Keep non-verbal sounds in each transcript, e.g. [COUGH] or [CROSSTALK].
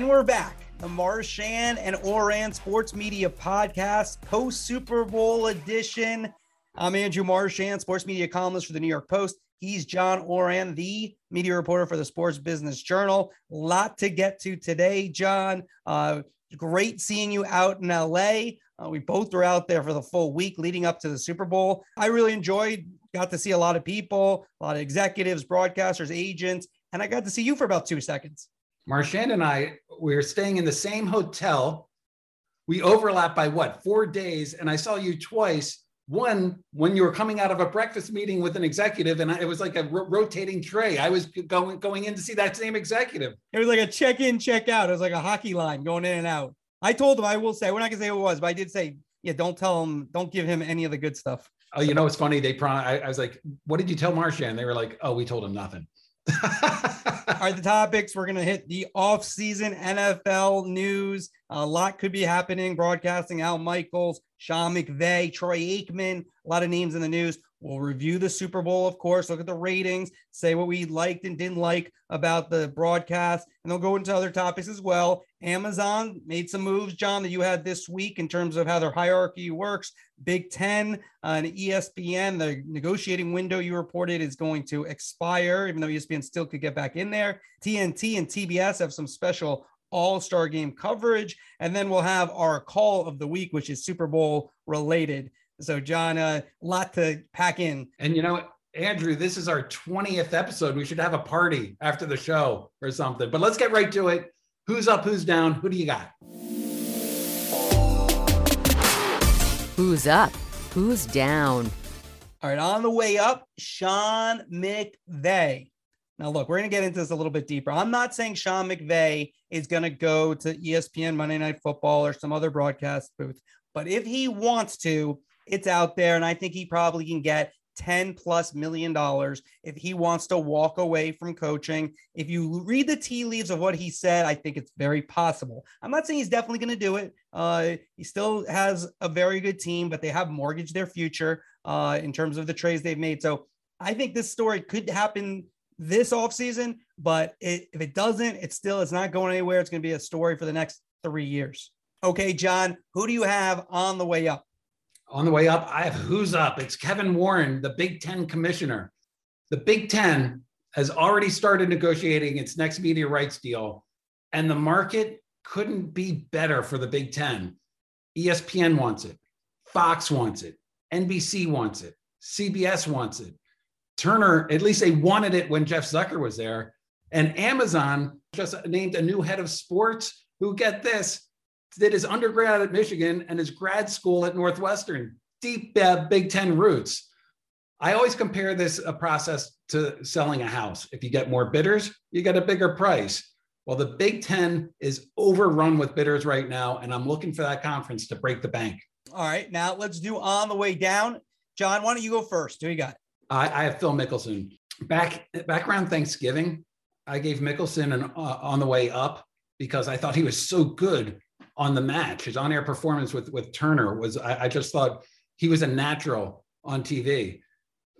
And we're back. The Marchand and Ourand Sports Media Podcast, post Super Bowl edition. I'm Andrew Marchand, sports media columnist for the New York Post. He's John Ourand, the media reporter for the Sports Business Journal. A lot to get to today, John. Uh, great seeing you out in LA. Uh, we both were out there for the full week leading up to the Super Bowl. I really enjoyed, got to see a lot of people, a lot of executives, broadcasters, agents, and I got to see you for about two seconds. Marchand and I, we were staying in the same hotel. We overlap by what, four days. And I saw you twice. One, when you were coming out of a breakfast meeting with an executive, and it was like a ro- rotating tray. I was going going in to see that same executive. It was like a check in, check out. It was like a hockey line going in and out. I told him, I will say, we're not gonna say who it was, but I did say, yeah, don't tell him, don't give him any of the good stuff. Oh, you know, it's funny. They, prom- I, I was like, what did you tell Marchand? They were like, oh, we told him nothing. Are the topics. We're going to hit the off-season NFL news. A lot could be happening. Broadcasting Al Michaels, Sean McVay, Troy Aikman, a lot of names in the news. We'll review the Super Bowl, of course, look at the ratings, say what we liked and didn't like about the broadcast, and they'll go into other topics as well. Amazon made some moves, John, that you had this week in terms of how their hierarchy works. Big Ten uh, and ESPN, the negotiating window you reported is going to expire, even though ESPN still could get back in there. TNT and TBS have some special all star game coverage. And then we'll have our call of the week, which is Super Bowl related. So, John, a uh, lot to pack in. And you know, Andrew, this is our 20th episode. We should have a party after the show or something. But let's get right to it. Who's up? Who's down? Who do you got? Who's up? Who's down? All right, on the way up, Sean McVay. Now, look, we're going to get into this a little bit deeper. I'm not saying Sean McVay is going to go to ESPN Monday Night Football or some other broadcast booth, but if he wants to, it's out there. And I think he probably can get 10 plus million dollars if he wants to walk away from coaching. If you read the tea leaves of what he said, I think it's very possible. I'm not saying he's definitely going to do it. Uh, he still has a very good team, but they have mortgaged their future uh, in terms of the trades they've made. So I think this story could happen this offseason, but it, if it doesn't, it's still, it's not going anywhere. It's going to be a story for the next three years. Okay, John, who do you have on the way up? On the way up, I have who's up. It's Kevin Warren, the Big Ten commissioner. The Big Ten has already started negotiating its next media rights deal, and the market couldn't be better for the Big Ten. ESPN wants it, Fox wants it, NBC wants it, CBS wants it. Turner, at least they wanted it when Jeff Zucker was there. And Amazon just named a new head of sports who, get this, did his undergrad at Michigan and his grad school at Northwestern. Deep uh, Big Ten roots. I always compare this a process to selling a house. If you get more bidders, you get a bigger price. Well, the Big Ten is overrun with bidders right now, and I'm looking for that conference to break the bank. All right, now let's do on the way down. John, why don't you go first? Who you got? I, I have Phil Mickelson. Back back around Thanksgiving, I gave Mickelson an uh, on the way up because I thought he was so good on the match. His on-air performance with with Turner was I, I just thought he was a natural on TV.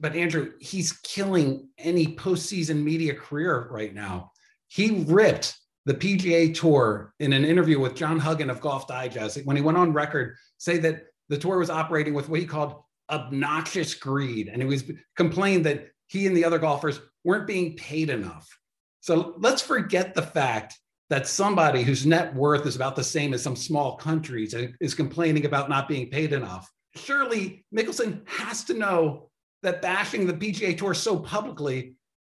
But Andrew, he's killing any postseason media career right now. He ripped the PGA Tour in an interview with John Huggan of Golf Digest when he went on record say that the tour was operating with what he called obnoxious greed, and he was complained that he and the other golfers weren't being paid enough. So let's forget the fact that somebody whose net worth is about the same as some small countries is complaining about not being paid enough. Surely Mickelson has to know that bashing the PGA Tour so publicly,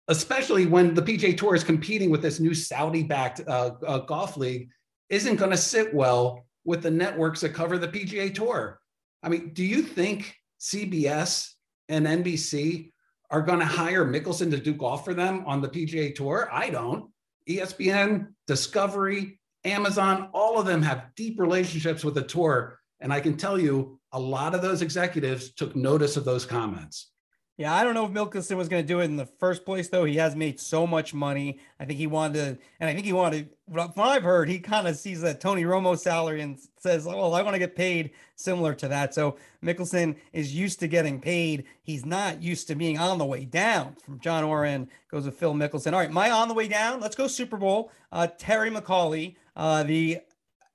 especially when the PGA Tour is competing with this new Saudi-backed uh, uh, golf league, isn't going to sit well with the networks that cover the PGA Tour. I mean, do you think CBS and NBC are going to hire Mickelson to do golf for them on the PGA Tour? I don't. ESPN, Discovery, Amazon, all of them have deep relationships with the tour. And I can tell you, a lot of those executives took notice of those comments. Yeah, I don't know if Mickelson was going to do it in the first place, though. He has made so much money. I think he wanted to, and I think he wanted, from what I've heard, he kind of sees that Tony Romo salary and says, well, I want to get paid similar to that. So Mickelson is used to getting paid. He's not used to being on the way down. From John Ourand goes with Phil Mickelson. All right, my on the way down. Let's go Super Bowl. Uh, Terry McAulay, uh, the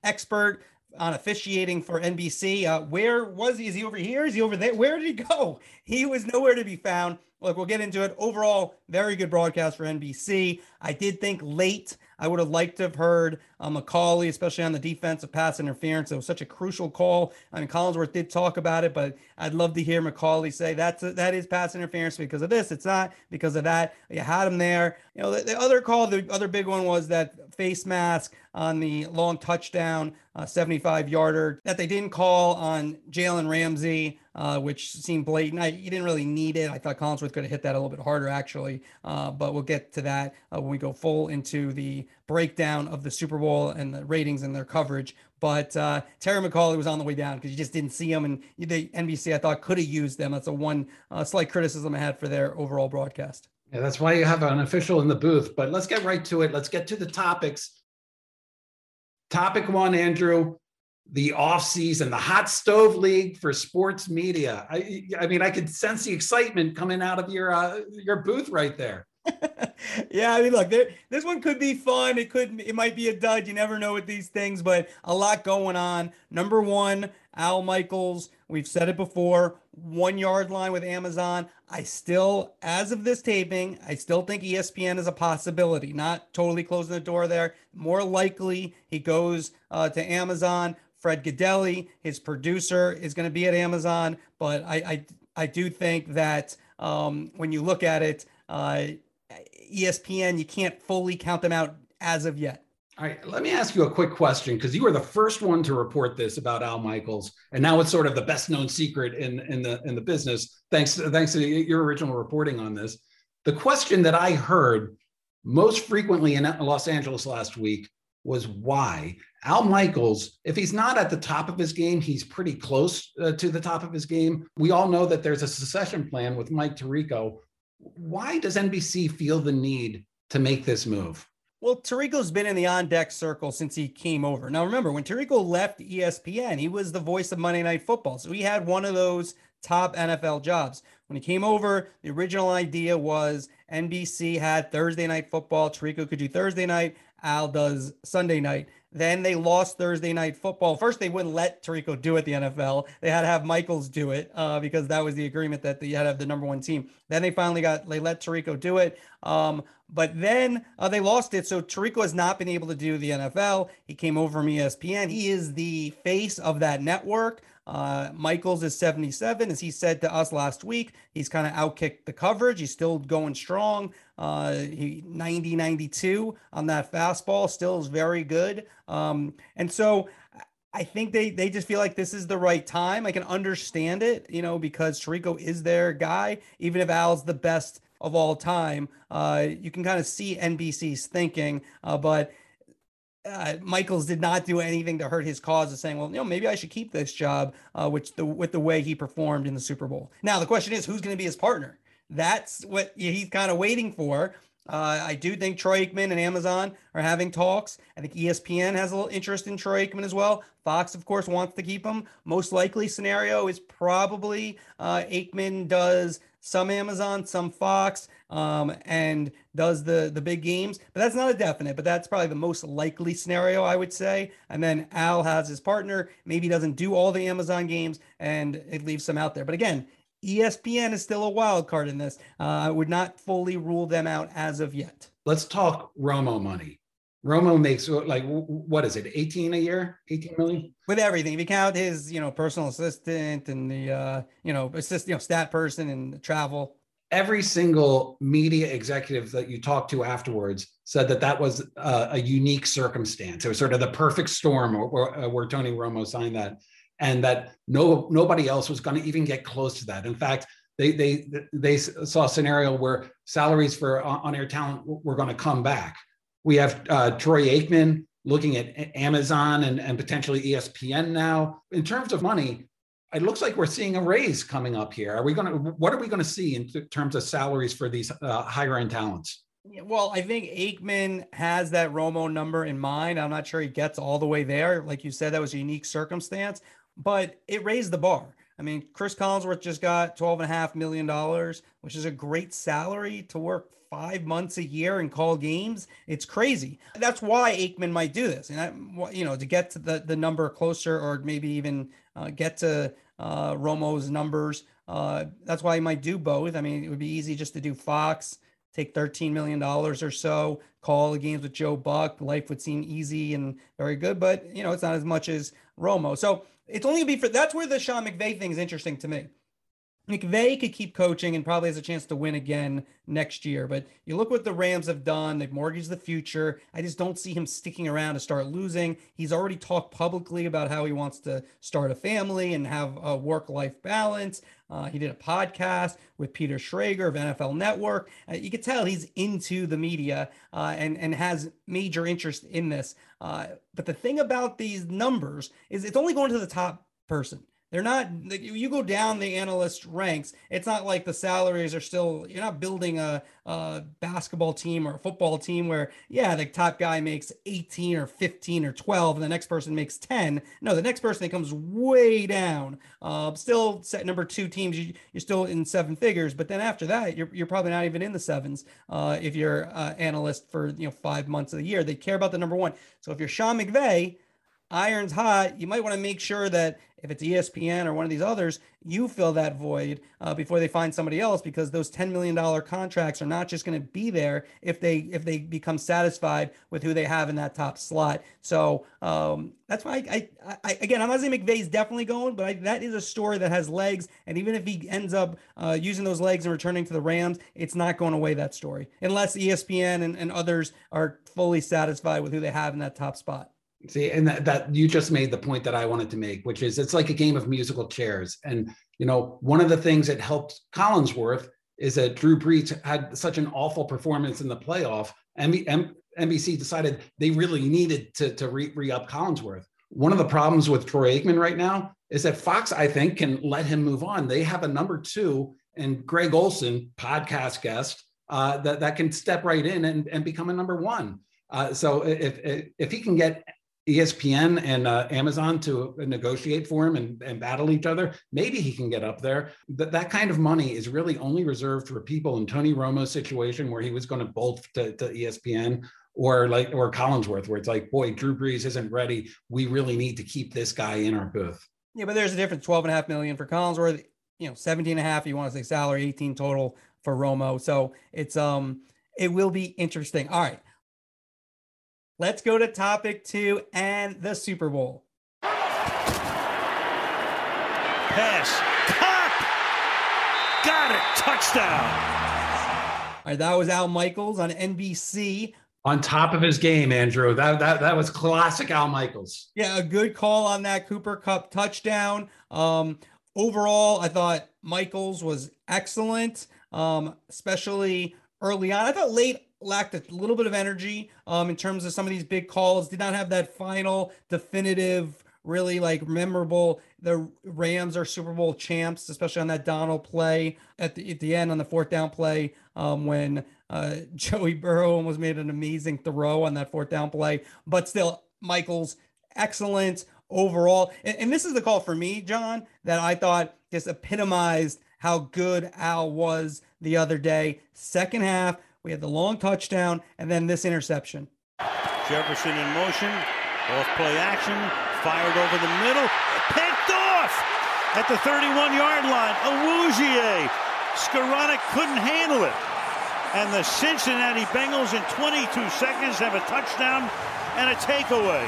expert on officiating for NBC. Uh, where was he? Is he over here? Is he over there? Where did he go? [LAUGHS] He was nowhere to be found. Look, we'll get into it. Overall, very good broadcast for NBC. I did think late I would have liked to have heard uh, McAulay, especially on the defensive pass interference. It was such a crucial call. I mean, Collinsworth did talk about it, but I'd love to hear McAulay say that's a, that is pass interference because of this. It's not because of that. You had him there. You know, the, the other call, the other big one was that face mask on the long touchdown, uh, 75 yarder that they didn't call on Jalen Ramsey uh, which seemed blatant. I, you didn't really need it. I thought Collinsworth could have hit that a little bit harder, actually. Uh, but we'll get to that uh, when we go full into the breakdown of the Super Bowl and the ratings and their coverage. But uh, Terry McAulay was on the way down because you just didn't see him. And the NBC, I thought, could have used them. That's a one uh, slight criticism I had for their overall broadcast. Yeah, that's why you have an official in the booth. But let's get right to it. Let's get to the topics. Topic one, Andrew the off season, the hot stove league for sports media. I, I mean, I could sense the excitement coming out of your uh, your booth right there. Yeah, I mean, look, there, this one could be fun. It could, it might be a dud. You never know with these things, but a lot going on. Number one, Al Michaels. We've said it before. One yard line with Amazon. I still, as of this taping, I still think ESPN is a possibility. Not totally closing the door there. More likely, he goes uh, to Amazon. Fred Gaudelli, his producer, is going to be at Amazon. But I, I, I do think that um, when you look at it, uh, ESPN, you can't fully count them out as of yet. All right, let me ask you a quick question because you were the first one to report this about Al Michaels, and now it's sort of the best known secret in, in the in the business. Thanks, thanks to your original reporting on this. The question that I heard most frequently in Los Angeles last week was why Al Michaels, if he's not at the top of his game, he's pretty close uh, to the top of his game. We all know that there's a succession plan with Mike Tirico. Why does NBC feel the need to make this move? Well, Tirico's been in the on deck circle since he came over. Now, remember, when Tirico left ESPN, he was the voice of Monday Night Football. So he had one of those top NFL jobs. When he came over, the original idea was NBC had Thursday Night Football. Tirico could do Thursday night. Al does Sunday night. Then they lost Thursday night football. First, they wouldn't let Tirico do it, the NFL. They had to have Michaels do it uh, because that was the agreement that they had to have the number one team. Then they finally got, they let Tirico do it. Um, but then uh, they lost it. So Tirico has not been able to do the NFL. He came over from ESPN. He is the face of that network. Uh, Michaels is 77, as he said to us last week. He's kind of outkicked the coverage. He's still going strong. Uh, he 90 92 on that fastball, still is very good. Um, and so I think they they just feel like this is the right time. I can understand it, you know, because Tirico is their guy, even if Al's the best of all time. Uh, you can kind of see NBC's thinking, uh, but uh, Michaels did not do anything to hurt his cause of saying, well, you know, maybe I should keep this job, uh, which the with the way he performed in the Super Bowl. Now the question is, who's going to be his partner? That's what he's kind of waiting for. Uh, I do think Troy Aikman and Amazon are having talks. I think ESPN has a little interest in Troy Aikman as well. Fox, of course, wants to keep him. Most likely scenario is probably uh, Aikman does some Amazon, some Fox, um, and does the the big games. But that's not a definite. But that's probably the most likely scenario, I would say. And then Al has his partner. Maybe doesn't do all the Amazon games, and it leaves some out there. But again, ESPN is still a wild card in this. Uh, I would not fully rule them out as of yet. Let's talk Romo money. Romo makes like what is it, 18 a year, 18 million? With everything. If you count his, you know, personal assistant and the uh, you know, assist, you know, stat person and the travel. Every single media executive that you talked to afterwards said that that was uh, a unique circumstance. It was sort of the perfect storm where, where, uh, where Tony Romo signed that, and that no nobody else was going to even get close to that. In fact, they they they saw a scenario where salaries for on air talent were going to come back we have uh, Troy Aikman looking at Amazon and, and potentially ESPN now. In terms of money, it looks like we're seeing a raise coming up here. Are we going to? What are we going to see in terms of salaries for these uh, higher end talents? Well, I think Aikman has that Romo number in mind. I'm not sure he gets all the way there. Like you said, that was a unique circumstance, but it raised the bar. I mean, Chris Collinsworth just got $12.5 million, which is a great salary to work five months a year and call games. It's crazy. That's why Aikman might do this. And, I, you know, to get to the, the number closer or maybe even uh, get to uh, Romo's numbers. Uh, that's why he might do both. I mean, it would be easy just to do Fox, take $13 million or so, call the games with Joe Buck. Life would seem easy and very good, but, you know, it's not as much as Romo. So, it's only gonna be for that's where the Sean McVay thing is interesting to me. McVay could keep coaching and probably has a chance to win again next year. But you look what the Rams have done. They've mortgaged the future. I just don't see him sticking around to start losing. He's already talked publicly about how he wants to start a family and have a work life balance. Uh, he did a podcast with Peter Schrager of NFL Network. Uh, you could tell he's into the media uh, and, and has major interest in this. Uh, but the thing about these numbers is it's only going to the top person. They're not. You go down the analyst ranks. It's not like the salaries are still. You're not building a, a, basketball team or a football team where yeah, the top guy makes 18 or 15 or 12, and the next person makes 10. No, the next person that comes way down. Uh, still set number two teams. You, are still in seven figures, but then after that, you're, you're probably not even in the sevens uh, if you're uh, analyst for you know five months of the year. They care about the number one. So if you're Sean McVay iron's hot, you might want to make sure that if it's ESPN or one of these others, you fill that void uh, before they find somebody else because those $10 million contracts are not just going to be there if they if they become satisfied with who they have in that top slot. So um, that's why I, I, I, again I'm not saying McVay's definitely going, but I, that is a story that has legs. And even if he ends up uh, using those legs and returning to the Rams, it's not going away that story unless ESPN and, and others are fully satisfied with who they have in that top spot. See, and that, that you just made the point that I wanted to make, which is it's like a game of musical chairs. And, you know, one of the things that helped Collinsworth is that Drew Brees had such an awful performance in the playoff. and NBC decided they really needed to, to re, up Collinsworth. One of the problems with Troy Aikman right now is that Fox, I think, can let him move on. They have a number two and Greg Olsen, podcast guest, uh, that, that can step right in and, and become a number one. Uh, so if, if, if he can get ESPN and uh, Amazon to negotiate for him and, and battle each other, maybe he can get up there. But that kind of money is really only reserved for people in Tony Romo's situation where he was going to bolt to, to ESPN or like or Collinsworth, where it's like, boy, Drew Brees isn't ready. We really need to keep this guy in our booth. Yeah, but there's a difference 12 and a half million for Collinsworth, you know, 17 and a half, you want to say salary, 18 total for Romo. So it's um it will be interesting. All right. Let's go to topic two and the Super Bowl. Pass. Pop. Got it. Touchdown. All right, that was Al Michaels on NBC. On top of his game, Andrew. That that that was classic Al Michaels. Yeah, a good call on that Cooper Kupp touchdown. Um, overall, I thought Michaels was excellent, um, especially early on. I thought late lacked a little bit of energy um, in terms of some of these big calls. Did not have that final definitive, really like memorable. The Rams are Super Bowl champs, especially on that Donald play at the at the end on the fourth down play um, when uh, [LAUGHS] Joey Burrow almost made an amazing throw on that fourth down play. But still, Michael's excellent overall. And, and this is the call for me, John, that I thought just epitomized how good Al was the other day. Second half, we had the long touchdown and then this interception. Jefferson in motion, off play action, fired over the middle, picked off at the 31 yard line. Awuzie. Skowronek couldn't handle it. And the Cincinnati Bengals in 22 seconds have a touchdown and a takeaway.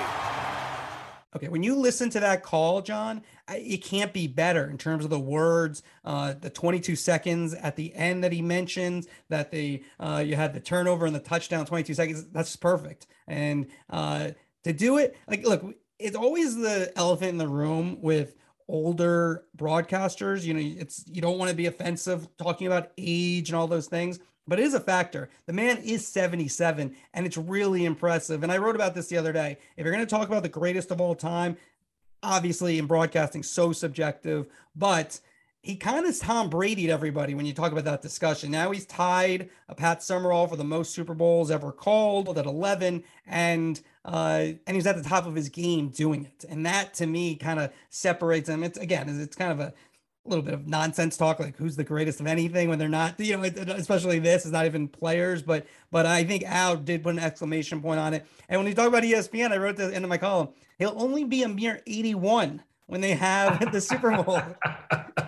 Okay, when you listen to that call, John, it can't be better in terms of the words, uh, the 22 seconds at the end that he mentions that the uh, you had the turnover and the touchdown, 22 seconds. That's perfect. And uh, to do it, like, look, it's always the elephant in the room with older broadcasters. You know, it's you don't want to be offensive talking about age and all those things but it is a factor. The man is 77, and it's really impressive. And I wrote about this the other day. If you're going to talk about the greatest of all time, obviously in broadcasting so subjective, but he kind of Tom Brady'd everybody when you talk about that discussion. Now he's tied a Pat Summerall for the most Super Bowls ever called at 11, and uh, and he's at the top of his game doing it. And that to me kind of separates him. It's again, it's kind of a little bit of nonsense talk, like who's the greatest of anything when they're not, you know, especially this is not even players, but but I think Al did put an exclamation point on it. And when you talk about ESPN, I wrote the end of my column. He'll only be a mere 81 when they have [LAUGHS] the Super Bowl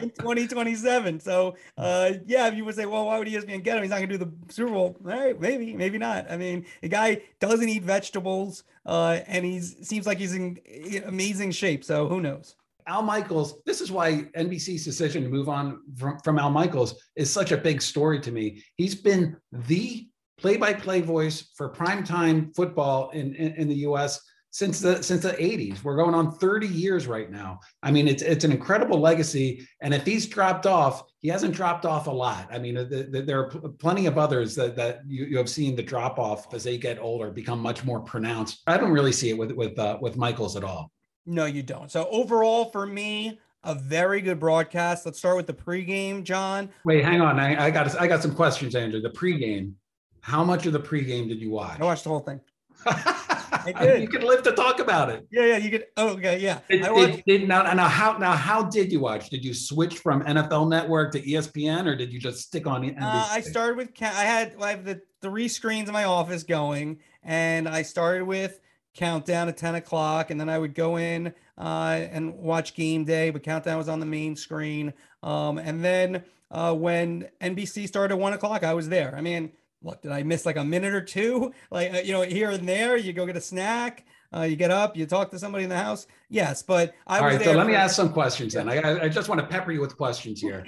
in [LAUGHS] 2027. So, uh, yeah, if you would say, well, why would ESPN get him? He's not going to do the Super Bowl. All right, maybe, maybe not. I mean, the guy doesn't eat vegetables, uh, and he's seems like he's in amazing shape. So, who knows? Al Michaels, this is why NBC's decision to move on from, from Al Michaels is such a big story to me. He's been the play by play voice for primetime football in, in, in the US since the since the 80s. We're going on 30 years right now. I mean, it's it's an incredible legacy. And if he's dropped off, he hasn't dropped off a lot. I mean, the, the, there are plenty of others that that you, you have seen the drop off as they get older become much more pronounced. I don't really see it with with uh, with Michaels at all. No, you don't. So overall, for me, a very good broadcast. Let's start with the pregame, John. Wait, hang on. I, I got I got some questions, Andrew. The pregame. How much of the pregame did you watch? I watched the whole thing. [LAUGHS] I did. You could live to talk about it. Yeah, yeah, you could. Oh, okay, yeah. Did, I watched, did, did, now, now, how now how did you watch? Did you switch from NFL Network to ESPN, or did you just stick on NBC? Uh, I started with. I had I have the three screens in my office going, and I started with countdown at 10 o'clock and then i would go in uh, and watch game day but countdown was on the main screen um, and then uh, when nbc started at 1 o'clock i was there i mean look, did I miss like a minute or two? [LAUGHS] Like, uh, you know, here and there, you go get a snack, uh, you get up, you talk to somebody in the house. Yes, but I All right, so let me ask some questions then. I, I just want to pepper you with questions [LAUGHS] here.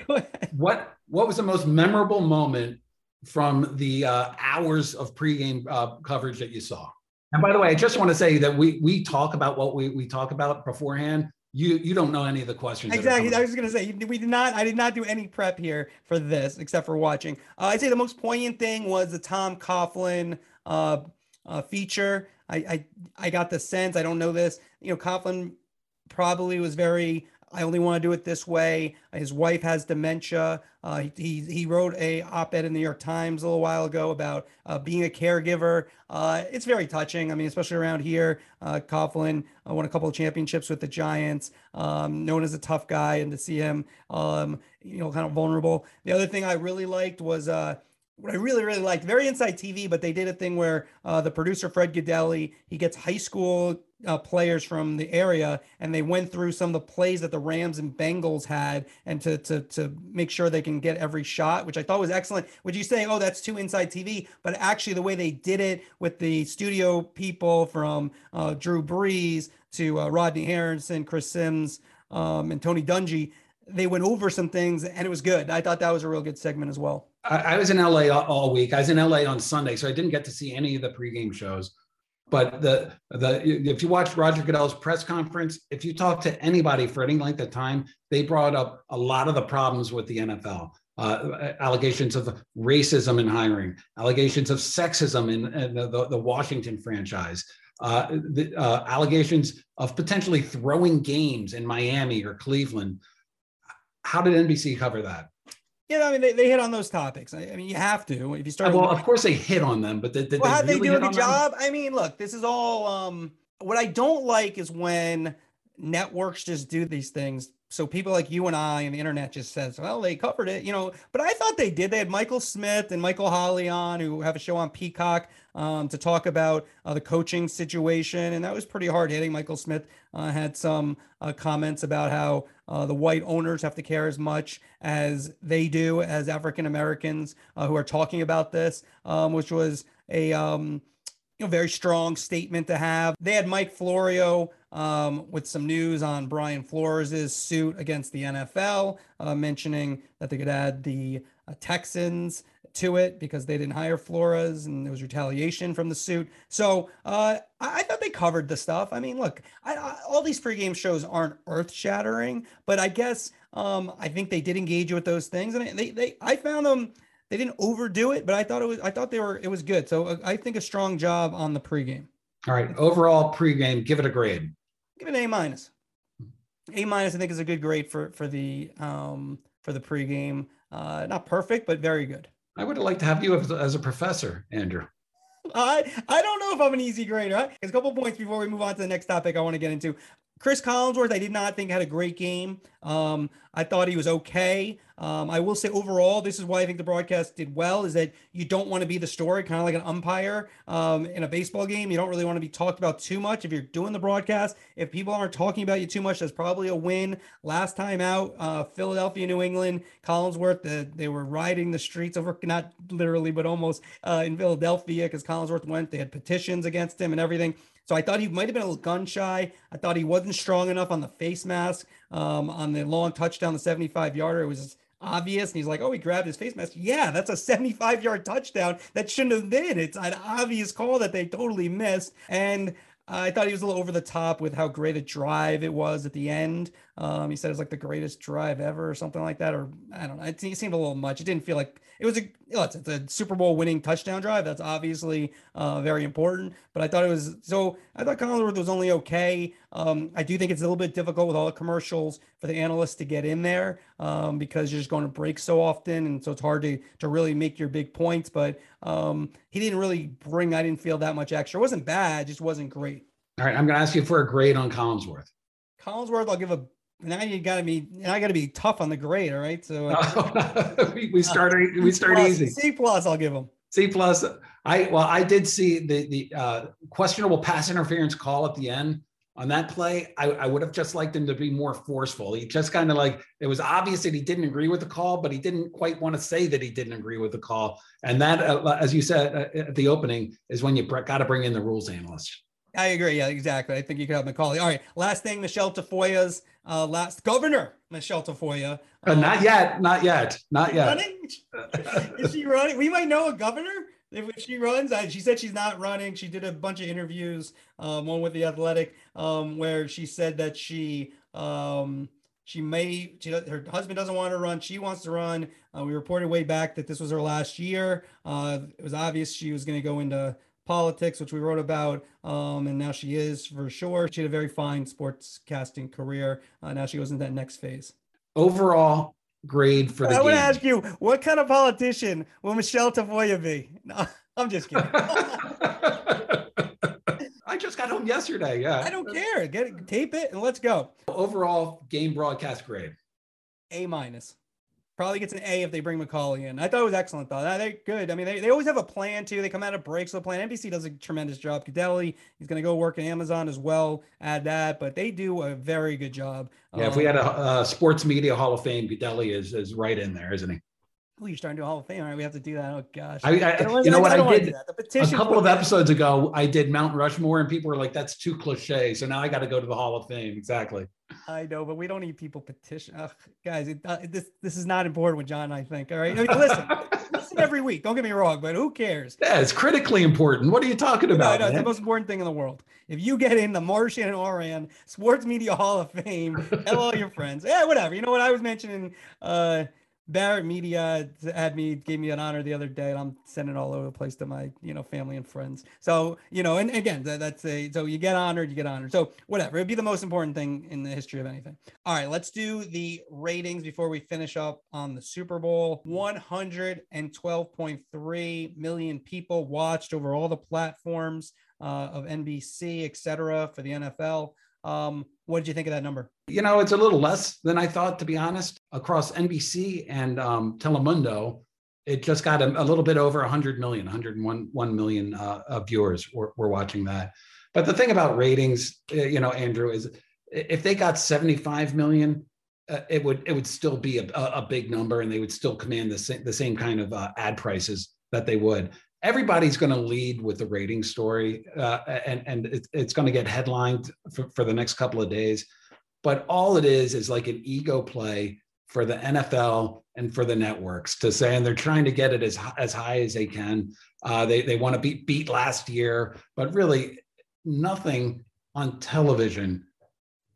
what What was the most memorable moment from the uh, hours of pregame uh, coverage that you saw? And by the way, I just want to say that we we talk about what we, we talk about beforehand you you don't know any of the questions. Exactly. I was going to say we did not. I did not do any prep here for this except for watching. Uh, I'd say the most poignant thing was the Tom Coughlin uh, uh, feature. I, I I got the sense. I don't know this. You know, Coughlin probably was very I only want to do it this way. His wife has dementia. Uh, he, he wrote a op-ed in the New York Times a little while ago about uh, being a caregiver. Uh, it's very touching. I mean, especially around here, uh, Coughlin uh, won a couple of championships with the Giants, um, known as a tough guy, and to see him, um, you know, kind of vulnerable. The other thing I really liked was uh, what I really, really liked, very inside TV, but they did a thing where uh, the producer, Fred Gaudelli, he gets high school uh, players from the area and they went through some of the plays that the Rams and Bengals had and to, to, to make sure they can get every shot, which I thought was excellent. Would you say, oh, that's too inside TV? But actually, the way they did it with the studio people from uh, Drew Brees to uh, Rodney Harrison, Chris Sims, um, and Tony Dungy, they went over some things and it was good. I thought that was a real good segment as well. I, I was in LA all, week. I was in LA on Sunday, so I didn't get to see any of the pregame shows. But the the if you watch Roger Goodell's press conference, if you talk to anybody for any length of time, they brought up a lot of the problems with the NFL. Uh, allegations of racism in hiring, allegations of sexism in, in the, the, Washington franchise, uh, the, uh, allegations of potentially throwing games in Miami or Cleveland. How did NBC cover that? Yeah, I mean, they, they hit on those topics. I, I mean, you have to if you start. Well, of course they hit on them, but did, did well, they really they do a good job? I mean, look, this is all. Um, what I don't like is when networks just do these things. So people like you and I and the internet just says, well, they covered it, you know. But I thought they did. They had Michael Smith and Michael Holley on, who have a show on Peacock um, to talk about uh, the coaching situation, and that was pretty hard hitting. Michael Smith uh, had some uh, comments about how uh, the white owners have to care as much as they do as African Americans uh, who are talking about this, um, which was a um, you know very strong statement to have. They had Mike Florio. Um, with some news on Brian Flores' suit against the NFL, uh, mentioning that they could add the Texans to it because they didn't hire Flores and there was retaliation from the suit. So uh, I, I, thought they covered the stuff. I mean, look, I, I, all these pregame shows aren't earth shattering, but I guess um, I think they did engage with those things, and they they I found them. They didn't overdo it, but I thought it was. I thought they were. It was good. So uh, I think a strong job on the pregame. All right, overall pregame, give it a grade. Give it an A minus. A minus, I think, is a good grade for for the um for the pregame. Uh, not perfect, but very good. I would like to have you as, as a professor, Andrew. I I don't know if I'm an easy grader. Right? There's a couple points before we move on to the next topic I want to get into. Chris Collinsworth, I did not think had a great game. Um, I thought he was okay. Um, I will say overall, this is why I think the broadcast did well, is that you don't want to be the story, kind of like an umpire um, in a baseball game. You don't really want to be talked about too much if you're doing the broadcast. If people aren't talking about you too much, that's probably a win. Last time out, uh, Philadelphia, New England, Collinsworth, the, they were riding the streets over, not literally, but almost uh, in Philadelphia because Collinsworth went. They had petitions against him and everything. So I thought he might have been a little gun shy. I thought he wasn't strong enough on the face mask um, on the long touchdown, the 75 yarder. It was obvious. And he's like, oh, he grabbed his face mask. Yeah, that's a 75 yard touchdown. That shouldn't have been. It's an obvious call that they totally missed. And I thought he was a little over the top with how great a drive it was at the end. Um, he said it was like the greatest drive ever or something like that. Or I don't know. It, it seemed a little much. It didn't feel like it was a, it's, it's a Super Bowl winning touchdown drive. That's obviously uh, very important. But I thought it was so. I thought Collinsworth was only okay. Um, I do think it's a little bit difficult with all the commercials for the analysts to get in there um, because you're just going to break so often, and so it's hard to to really make your big points. But um, he didn't really bring. I didn't feel that much extra. It wasn't bad, just wasn't great. All right, I'm going to ask you for a grade on Collinsworth. Collinsworth, I'll give a now you got to be now I got to be tough on the grade. All right, so uh, [LAUGHS] we, we start we start plus, easy. C plus, I'll give him. C plus. I well, I did see the the uh, questionable pass interference call at the end on that play. I, I would have just liked him to be more forceful. He just kind of like it was obvious that he didn't agree with the call, but he didn't quite want to say that he didn't agree with the call. And that, uh, as you said uh, at the opening, is when you got to bring in the rules analyst. I agree. Yeah, exactly. I think you could have McAulay. All right. Last thing, Michelle Tafoya's uh, last governor, Michelle Tafoya. Uh, not yet. Not yet. Not yet. Running? Is she running? We might know a governor if she runs. I, she said she's not running. She did a bunch of interviews, um, one with the Athletic, um, where she said that she um, she may she, her husband doesn't want to run. She wants to run. Uh, we reported way back that this was her last year. Uh, it was obvious she was going to go into politics, which we wrote about, um, and now she is for sure. She had a very fine sports casting career. Uh, now she goes into that next phase. Overall grade for the. I want to ask you, what kind of politician will Michelle Tafoya be? No, [LAUGHS] I'm just kidding. [LAUGHS] I just got home yesterday. Yeah, I don't care. Get it, tape it, and let's go. Overall game broadcast grade. A minus. Probably gets an A if they bring McAulay in. I thought it was excellent though. They're good. I mean, they, they always have a plan too. They come out of breaks with a plan. NBC does a tremendous job. Gaudelli, he's going to go work at Amazon as well. Add that, but they do a very good job. Yeah, um, if we had a, a, sports media Hall of Fame, Gaudelli is is right in there, isn't he? Oh, you're starting to Hall of Fame. All right, we have to do that. Oh gosh. I, I you know what I, did a couple of episodes ago. I did Mount Rushmore, and people were like, "That's too cliche." So now I got to go to the Hall of Fame. Exactly. I know, but we don't need people petition. Ugh, guys, it, uh, this this is not important with John. I think. All right, I mean, listen, [LAUGHS] listen every week. Don't get me wrong, but who cares? Yeah, it's critically important. What are you talking about? No, no, it's the most important thing in the world. If you get in the Marchand and Ourand Sports Media Hall of Fame, tell all your friends. [LAUGHS] Yeah, whatever. You know what I was mentioning. uh Barrett Media had me gave me an honor the other day, and I'm sending it all over the place to my you know family and friends. So you know, and again, that, that's a so you get honored, you get honored. So whatever, it'd be the most important thing in the history of anything. All right, let's do the ratings before we finish up on the Super Bowl. 112.3 million people watched over all the platforms uh, of NBC, etc. for the NFL. Um, what did you think of that number? You know, it's a little less than I thought, to be honest. Across NBC and um, Telemundo, it just got a, a, little bit over 100 million, 101 1 million uh, viewers were, were watching that. But the thing about ratings, uh, you know, Andrew, is if they got 75 million, uh, it would it would still be a, a, big number, and they would still command the same the same kind of uh, ad prices that they would everybody's going to lead with the rating story uh, and, and it, it's going to get headlined for, for the next couple of days but all it is is like an ego play for the NFL and for the networks to say, and they're trying to get it as as high as they can. Uh, they they want to beat beat last year, but really nothing on television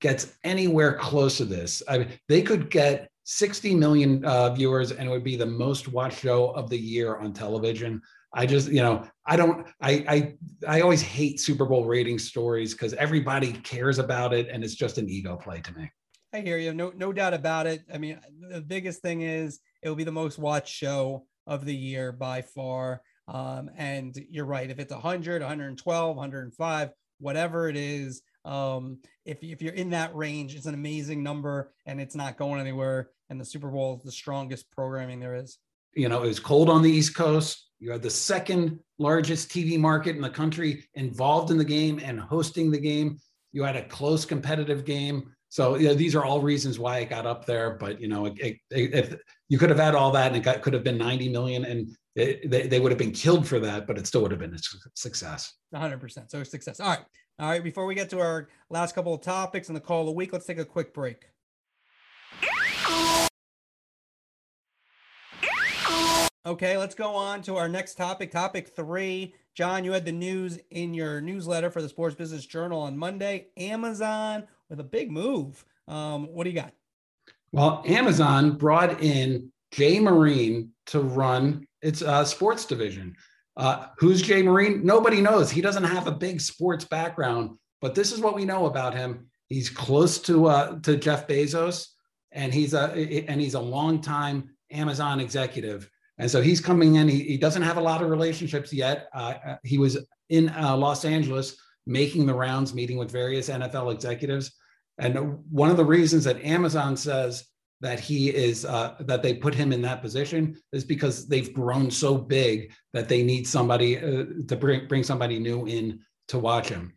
gets anywhere close to this. I mean, they could get 60 million uh, viewers, and it would be the most watched show of the year on television. I just, you know, I don't, I, I, I always hate Super Bowl rating stories because everybody cares about it and it's just an ego play to me. I hear you. No, no doubt about it. I mean, the biggest thing is it will be the most watched show of the year by far. Um, and you're right. If it's 100, 112, 105, whatever it is, um, if, if you're in that range, it's an amazing number and it's not going anywhere. And the Super Bowl is the strongest programming there is. You know, it was cold on the East Coast. You had the second largest TV market in the country involved in the game and hosting the game. You had a close competitive game. So these are all reasons why it got up there. But you know, it, it, if you could have had all that and it got, could have been 90 million, and it, they, they would have been killed for that, but it still would have been a success. 100%. So success. All right. All right. Before we get to our last couple of topics and the call of the week, let's take a quick break. Okay, let's go on to our next topic. Topic three. John, you had the news in your newsletter for the Sports Business Journal on Monday. Amazon with a big move. Um, what do you got? Well, Amazon brought in Jay Marine to run its uh, sports division. Uh, who's Jay Marine? Nobody knows. He doesn't have a big sports background, but this is what we know about him. He's close to uh, to Jeff Bezos, and he's a and he's a longtime Amazon executive. And so he's coming in. He, he doesn't have a lot of relationships yet. Uh, uh he was in uh, Los Angeles making the rounds, meeting with various NFL executives. And one of the reasons that Amazon says that he is uh, that they put him in that position is because they've grown so big that they need somebody uh, to bring bring somebody new in to watch him.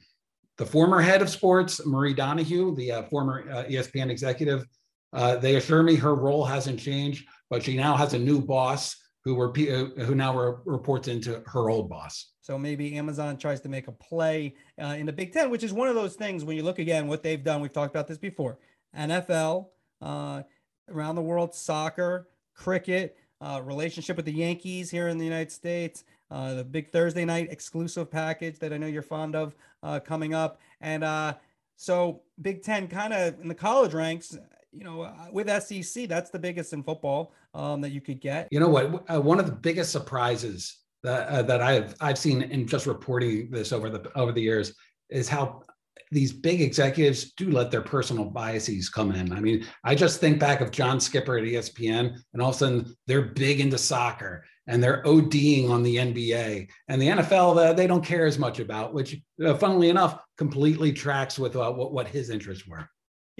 The former head of sports, Marie Donoghue, the uh, former uh, ESPN executive, uh, they assure me her role hasn't changed, but she now has a new boss who were uh, who now reports into her old boss. So maybe Amazon tries to make a play uh, in the Big Ten, which is one of those things when you look again what they've done. We've talked about this before. NFL, uh, around the world, soccer, cricket, uh, relationship with the Yankees here in the United States, uh, the big Thursday night exclusive package that I know you're fond of uh, coming up. And so Big Ten kind of in the college ranks, you know, with SEC, that's the biggest in football um, that you could get. You know what? one of the biggest surprises that uh, that I've I've seen in just reporting this over the over the years is how these big executives do let their personal biases come in. I mean, I just think back of John Skipper at ESPN, and all of a sudden they're big into soccer and they're ODing on the NBA and the NFL. Uh, they don't care as much about, which, uh, funnily enough, completely tracks with uh, what what his interests were.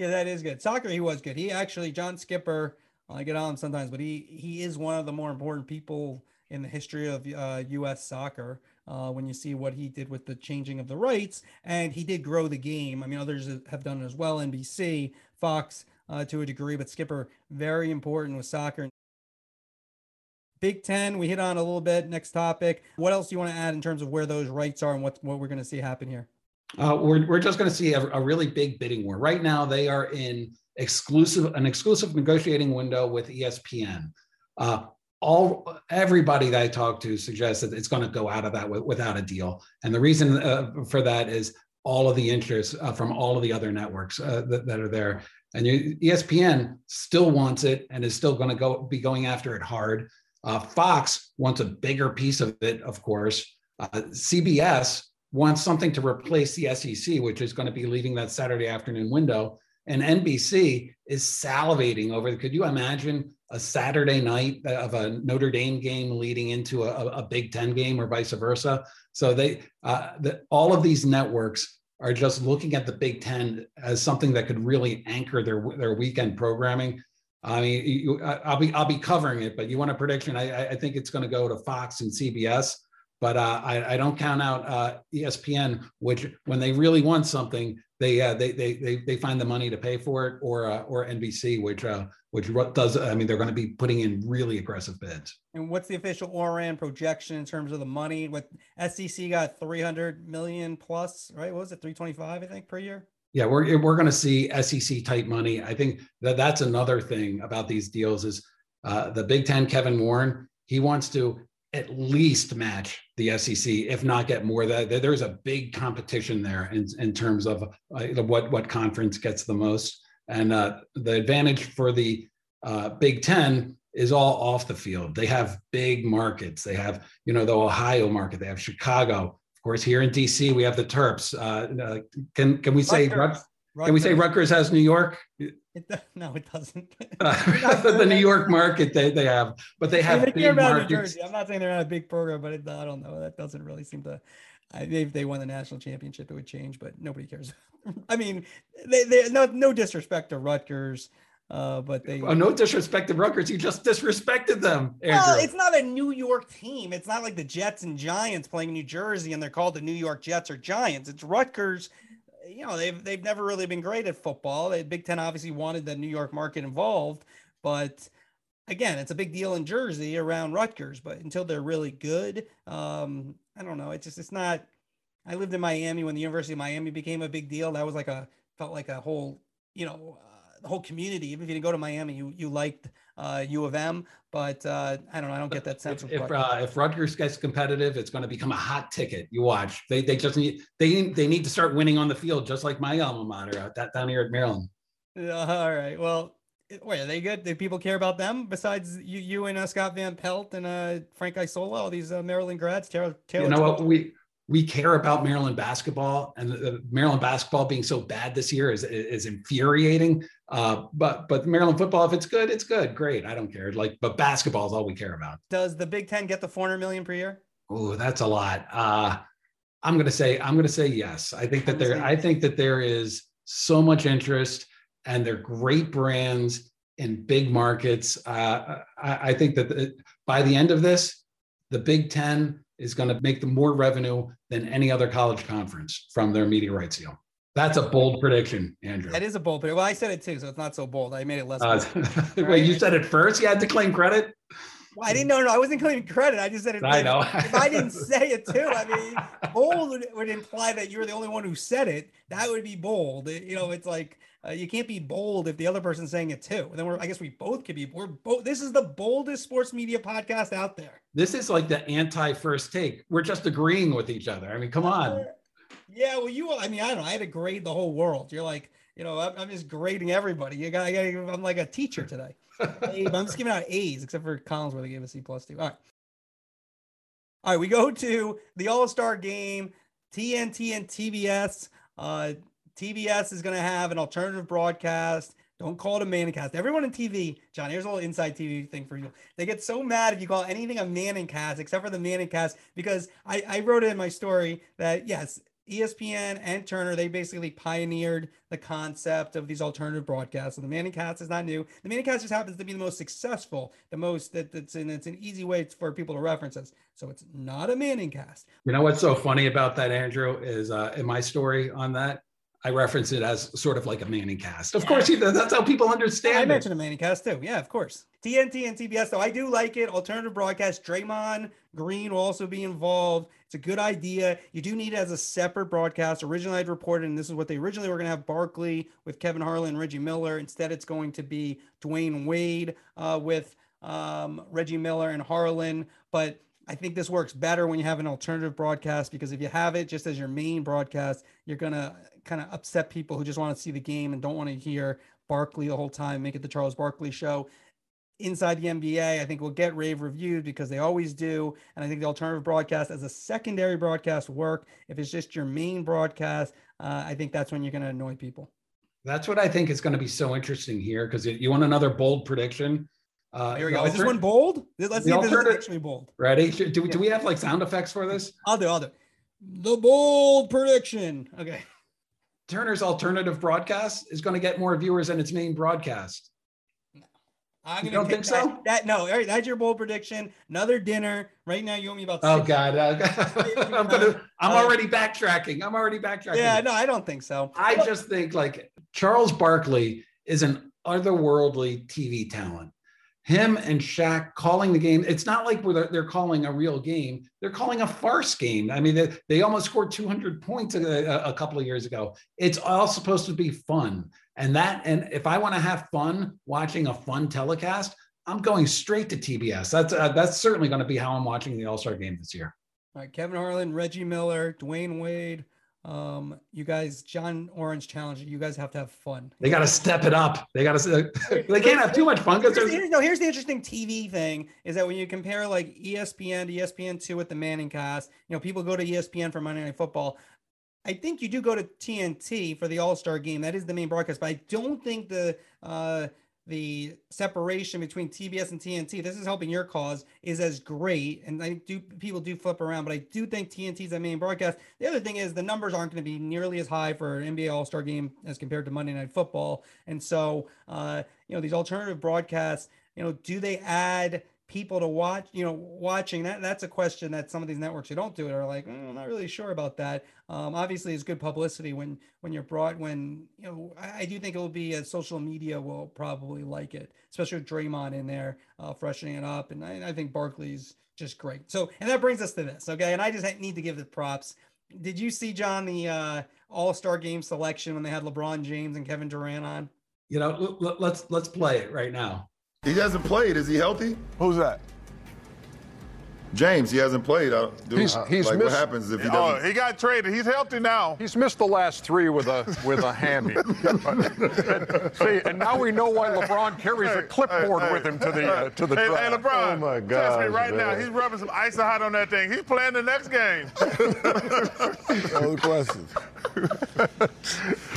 Yeah, that is good. Soccer, he was good. He actually John Skipper. I get on him sometimes, but he he is one of the more important people in the history of uh, U.S. soccer. Uh, when you see what he did with the changing of the rights, and he did grow the game. I mean, others have done it as well. NBC, Fox, uh, to a degree, but Skipper very important with soccer. Big Ten, we hit on a little bit. Next topic. What else do you want to add in terms of where those rights are and what what we're going to see happen here? Uh, we're we're just going to see a, a really big bidding war. Right now, they are in exclusive an exclusive negotiating window with ESPN. Uh, all everybody that I talk to suggests that it's going to go out of that w- without a deal, and the reason uh, for that is all of the interest uh, from all of the other networks uh, that, that, are there. And you, ESPN still wants it and is still going to go be going after it hard. Uh, Fox wants a bigger piece of it, of course. CBS wants something to replace the SEC, which is going to be leaving that Saturday afternoon window. And NBC is salivating over. Could you imagine a Saturday night of a Notre Dame game leading into a, a Big Ten game or vice versa. So they, uh, the, all of these networks are just looking at the Big Ten as something that could really anchor their their weekend programming. I mean, you, I'll be I'll be covering it, but you want a prediction? I, I think it's going to go to Fox and CBS, but uh, I, I don't count out uh, ESPN, which when they really want something, they uh, they, they they they find the money to pay for it, or uh, or NBC, which uh, which does I mean they're going to be putting in really aggressive bids. And what's the official OURAND projection in terms of the money? With SEC got three hundred million plus, right? What was it three twenty five? I think per year. Yeah, we're we're going to see SEC type money. I think that that's another thing about these deals is uh, the Big Ten. Kevin Warren he wants to at least match the SEC, if not get more. That there's a big competition there in, in terms of uh, what what conference gets the most, and uh, the advantage for the uh, Big Ten is all off the field. They have big markets. They have you know the Ohio market. They have Chicago. Of course, here in DC we have the Terps. Uh, uh, can can we say Can we say Rutgers has New York? It, no, it doesn't. Uh, [LAUGHS] the New York market they, they have, but they have big care about New markets. I'm not saying they're not a big program, but it, I don't know. That doesn't really seem to. I, if they won the national championship, it would change, but nobody cares. [LAUGHS] I mean, they, they no no disrespect to Rutgers, uh, but they. Oh, no disrespect to Rutgers. You just disrespected them, Andrew. Well, it's not a New York team. It's not like the Jets and Giants playing New Jersey and they're called the New York Jets or Giants. It's Rutgers. You know, they've they've never really been great at football. The Big Ten obviously wanted the New York market involved, but again, it's a big deal in Jersey around Rutgers. But until they're really good, um, I don't know. It's just it's not. I lived in Miami when the University of Miami became a big deal. That was like a felt like a whole, you know, the whole community. Even if you didn't go to Miami, you you liked uh, U of M. But uh, I don't know. I don't get that sense. if of if, Rutgers. uh, if Rutgers gets competitive, it's going to become a hot ticket. You watch. They they just need they they need to start winning on the field, just like my alma mater out that down here at Maryland. All right. Well, wait, are they good? Do people care about them besides you, you and uh, Scott Van Pelt and uh, Frank Isola, all these uh, Maryland grads? Taylor, Taylor you know what we we care about Maryland basketball, and the, the Maryland basketball being so bad this year is is infuriating. Uh, but but Maryland football, if it's good, it's good, great. I don't care. Like, but basketball is all we care about. Does the Big Ten get the 400 million per year? Oh, that's a lot. Uh, I'm gonna say I'm gonna say yes. I think that there I think that there is so much interest, and they're great brands in big markets. Uh, I, I think that the, by the end of this, the Big Ten is going to make them more revenue than any other college conference from their media rights deal. That's a bold prediction, Andrew. That is a bold, prediction. well, I said it too, so it's not so bold. I made it less. Uh, bold. [LAUGHS] wait, you said it first. You had to claim credit. Well, I didn't know. No, I wasn't claiming credit. I just said it. I know. if I didn't [LAUGHS] say it too, I mean, bold would, would imply that you're the only one who said it. That would be bold. You know, it's like uh, you can't be bold if the other person's saying it too. And then we're, I guess we both could be. We're both. This is the boldest sports media podcast out there. This is like the anti-first take. We're just agreeing with each other. I mean, come on. Yeah, well, you. I mean, I don't know. I had to grade the whole world. You're like, you know, I'm, I'm just grading everybody. You got, I got. I'm like a teacher today. [LAUGHS] I'm just giving out A's, except for Collins, where they gave a C plus two. All right. All right, we go to the All Star game, TNT and TBS. Uh, TBS is going to have an alternative broadcast. Don't call it a Manningcast. Everyone in TV, John, here's a little inside TV thing for you. They get so mad if you call anything a Manningcast, except for the Manningcast, because I, I wrote it in my story that yes, ESPN and Turner, they basically pioneered the concept of these alternative broadcasts. So the Manningcast is not new. The Manningcast just happens to be the most successful, the most that that's and it's an easy way for people to reference us. So it's not a Manningcast. You know what's so funny about that, Andrew, is uh, in my story on that, I reference it as sort of like a Manning cast. Of course, you, that's how people understand it. I it. mentioned a Manningcast too. Yeah, of course. TNT and TBS, though, I do like it. Alternative broadcast. Draymond Green will also be involved. It's a good idea. You do need it as a separate broadcast. Originally, I'd reported, and this is what they originally were going to have Barkley with Kevin Harlan and Reggie Miller. Instead, it's going to be Dwyane Wade uh, with um, Reggie Miller and Harlan. But I think this works better when you have an alternative broadcast because if you have it just as your main broadcast, you're going to kind of upset people who just want to see the game and don't want to hear Barkley the whole time, make it the Charles Barkley show. Inside the NBA, I think will get rave reviews because they always do. And I think the alternative broadcast as a secondary broadcast work. If it's just your main broadcast, uh, I think that's when you're going to annoy people. That's what I think is going to be so interesting here because you want another bold prediction. Uh, Here we go. Is this one bold? Let's see if this is actually bold. Ready? Do, do we have like sound effects for this? I'll do. I'll do. The bold prediction. Okay. Turner's alternative broadcast is going to get more viewers than its main broadcast. I'm You don't think that, so? That no, all right, that's your bold prediction. Another dinner. Right now, you owe me about. Oh God, uh, [LAUGHS] I'm gonna. I'm already backtracking. I'm already backtracking. Yeah, no, I don't think so. I just think like Charles Barkley is an otherworldly TV talent. Him and Shaq calling the game. It's not like they're, calling a real game. They're calling a farce game. I mean, they, they almost scored 200 points a, a, a couple of years ago. It's all supposed to be fun. And that, and if I want to have fun watching a fun telecast, I'm going straight to TBS. That's uh, that's certainly going to be how I'm watching the All Star game this year. All right, Kevin Harlan, Reggie Miller, Dwyane Wade. Um, you guys, John Orange challenge. You guys have to have fun. They got to step it up. They got to. They can't have too much fun because Here's, there's here's- no, here's the interesting TV thing is that when you compare like ESPN to ESPN two with the Manning cast, you know, people go to ESPN for Monday Night Football. I think you do go to TNT for the All Star game. That is the main broadcast, but I don't think the uh, the separation between TBS and TNT. This is helping your cause is as great, and I do people do flip around, but I do think TNT is the main broadcast. The other thing is the numbers aren't going to be nearly as high for an NBA All Star game as compared to Monday Night Football, and so uh, you know these alternative broadcasts. You know, do they add people to watch, you know, watching that that's a question that some of these networks who don't do it are like, mm, I'm not really sure about that. Um, obviously, it's good publicity when when you're brought when you know. I, I do think it will be a social media will probably like it, especially with Draymond in there, uh, freshening it up, and I, I think Barkley's just great. So, and that brings us to this, okay? And I just need to give the props. Did you see John the uh, All Star Game selection when they had LeBron James and Kevin Durant on? You know, let's let's play it right now. He hasn't played. Is he healthy? Who's that? James, he hasn't played. Uh, dude, he's, he's like, missed, what happens if he oh, doesn't? Oh, he got traded. He's healthy now. He's missed the last three with a with a hammy. and, [LAUGHS] see, and now we know why LeBron carries a clipboard hey, with him to the uh, to the hey, draft. Hey, LeBron, oh my God, trust me right man. now. He's rubbing some Icy Hot on that thing. He's playing the next game. [LAUGHS] no questions.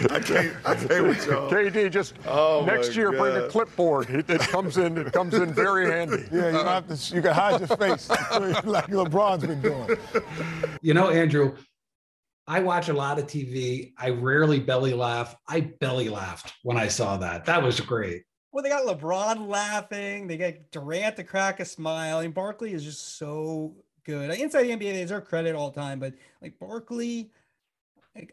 I can't. I can't with y'all. KD, just oh next year God. bring a clipboard. It, it, comes in. It comes in very handy. Yeah, you have to. You can hide your face [LAUGHS] [LAUGHS] like LeBron's been doing. You know, Andrew. I watch a lot of TV. I rarely belly laugh. I belly laughed when I saw that. That was great. Well, they got LeBron laughing. They got Durant to crack a smile. And Barkley is just so good. Inside the NBA, they deserve credit all the time, but like Barkley,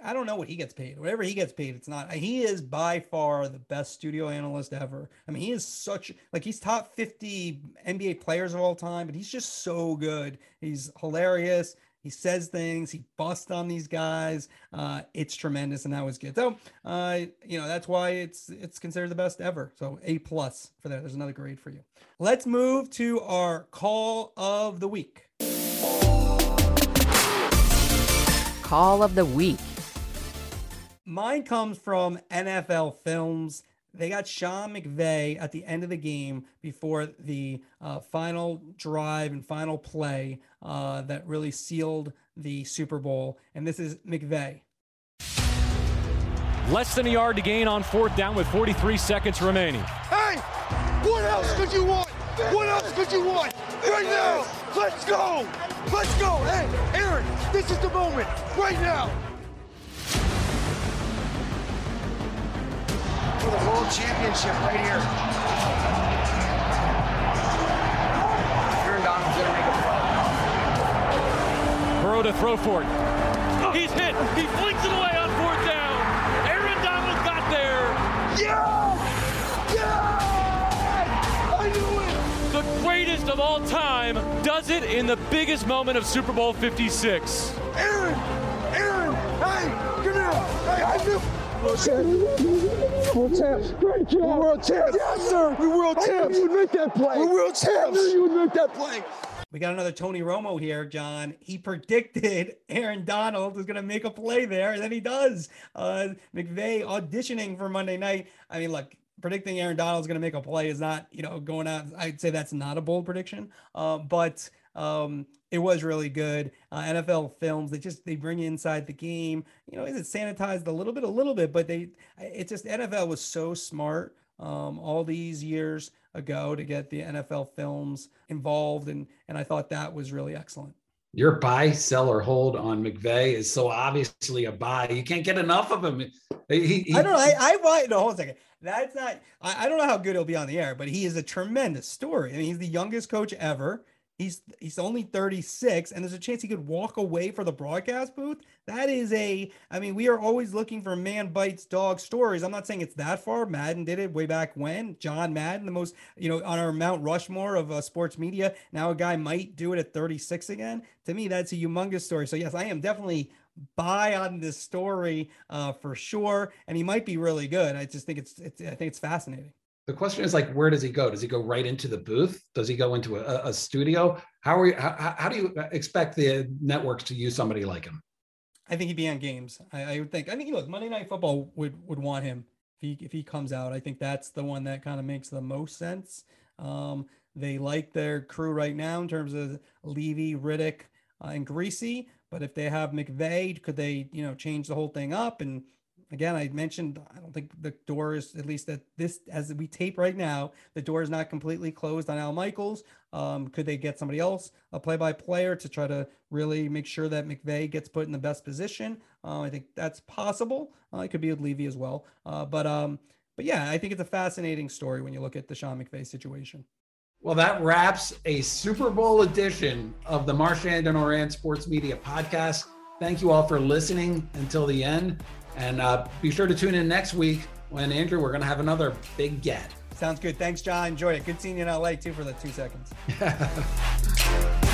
I don't know what he gets paid. Whatever he gets paid, it's not. He is by far the best studio analyst ever. I mean, he is such like he's top 50 NBA players of all time, but he's just so good. He's hilarious. He says things. He busts on these guys. Uh, it's tremendous, and that was good. So, uh, you know, that's why it's it's considered the best ever. So, a plus for that. There's another grade for you. Let's move to our call of the week. Call of the week. Mine comes from NFL Films. They got Sean McVay at the end of the game before the uh, final drive and final play uh, that really sealed the Super Bowl. And this is McVay. Less than a yard to gain on fourth down with 43 seconds remaining. Hey, what else could you want? What else could you want? Right now, let's go. Let's go. Hey, Aaron, this is the moment. Right now. For the world championship right here. Aaron Donald's gonna make a play. Burrow to throw for it. Oh. He's hit. He flings it away on fourth down. Aaron Donald got there. Yeah! Yeah! I knew it! The greatest of all time does it in the biggest moment of Super Bowl 56. Aaron! Aaron! World champs. Great job. We're world champs. Yes, sir. We're world champs. You would make that play. We're world champs. You would make that play. We got another Tony Romo here, John. He predicted [LAUGHS] Aaron Donald was going to make a play there, and then he does. Uh, McVay auditioning for Monday night. I mean, look, predicting Aaron Donald's going to make a play is not, you know, going out. I'd say that's not a bold prediction, uh, but um, it was really good. Uh, NFL films, they just they bring you inside the game. You know, is it sanitized a little bit, a little bit, but they it just NFL was so smart um, all these years ago to get the NFL films involved, and and I thought that was really excellent. Your buy, sell, or hold on McVay is so obviously a buy. You can't get enough of him. He, he, I don't know. I, I buy. No, hold on a second. That's not. I, I don't know how good he'll be on the air, but he is a tremendous story. I mean, he's the youngest coach ever. He's he's only 36, and there's a chance he could walk away for the broadcast booth. That is a, I mean, we are always looking for man bites dog stories. I'm not saying it's that far. Madden did it way back when. John Madden, the most, you know, on our Mount Rushmore of uh, sports media. Now a guy might do it at 36 again. To me, that's a humongous story. So yes, I am definitely buy on this story uh, for sure, and he might be really good. I just think it's, it's I think it's fascinating the question is like where does he go? Does he go right into the booth? Does he go into a, a studio? How are you how, how, do you expect the networks to use somebody like him? I think he'd be on games. I, I would think i think you look monday night football would would want him if he if he comes out. I think that's the one that kind of makes the most sense. Um, they like their crew right now in terms of Levy Riddick uh, and Griese But if they have McVay, could they, you know, change the whole thing up? And again, I mentioned I don't think the door is at least that this as we tape right now, the door is not completely closed on Al Michaels. Um, could they get somebody else, a play-by player, to try to really make sure that McVay gets put in the best position? Uh, I think that's possible. Uh, it could be with Levy as well. Uh, but um, but yeah, I think it's a fascinating story when you look at the Sean McVay situation. Well, that wraps a Super Bowl edition of the Marchand and Ourand Sports Media Podcast. Thank you all for listening until the end. And uh, be sure to tune in next week when, Andrew, we're going to have another big get. Sounds good. Thanks, John. Enjoy it. Good seeing you in LA, too, for the two seconds. [LAUGHS]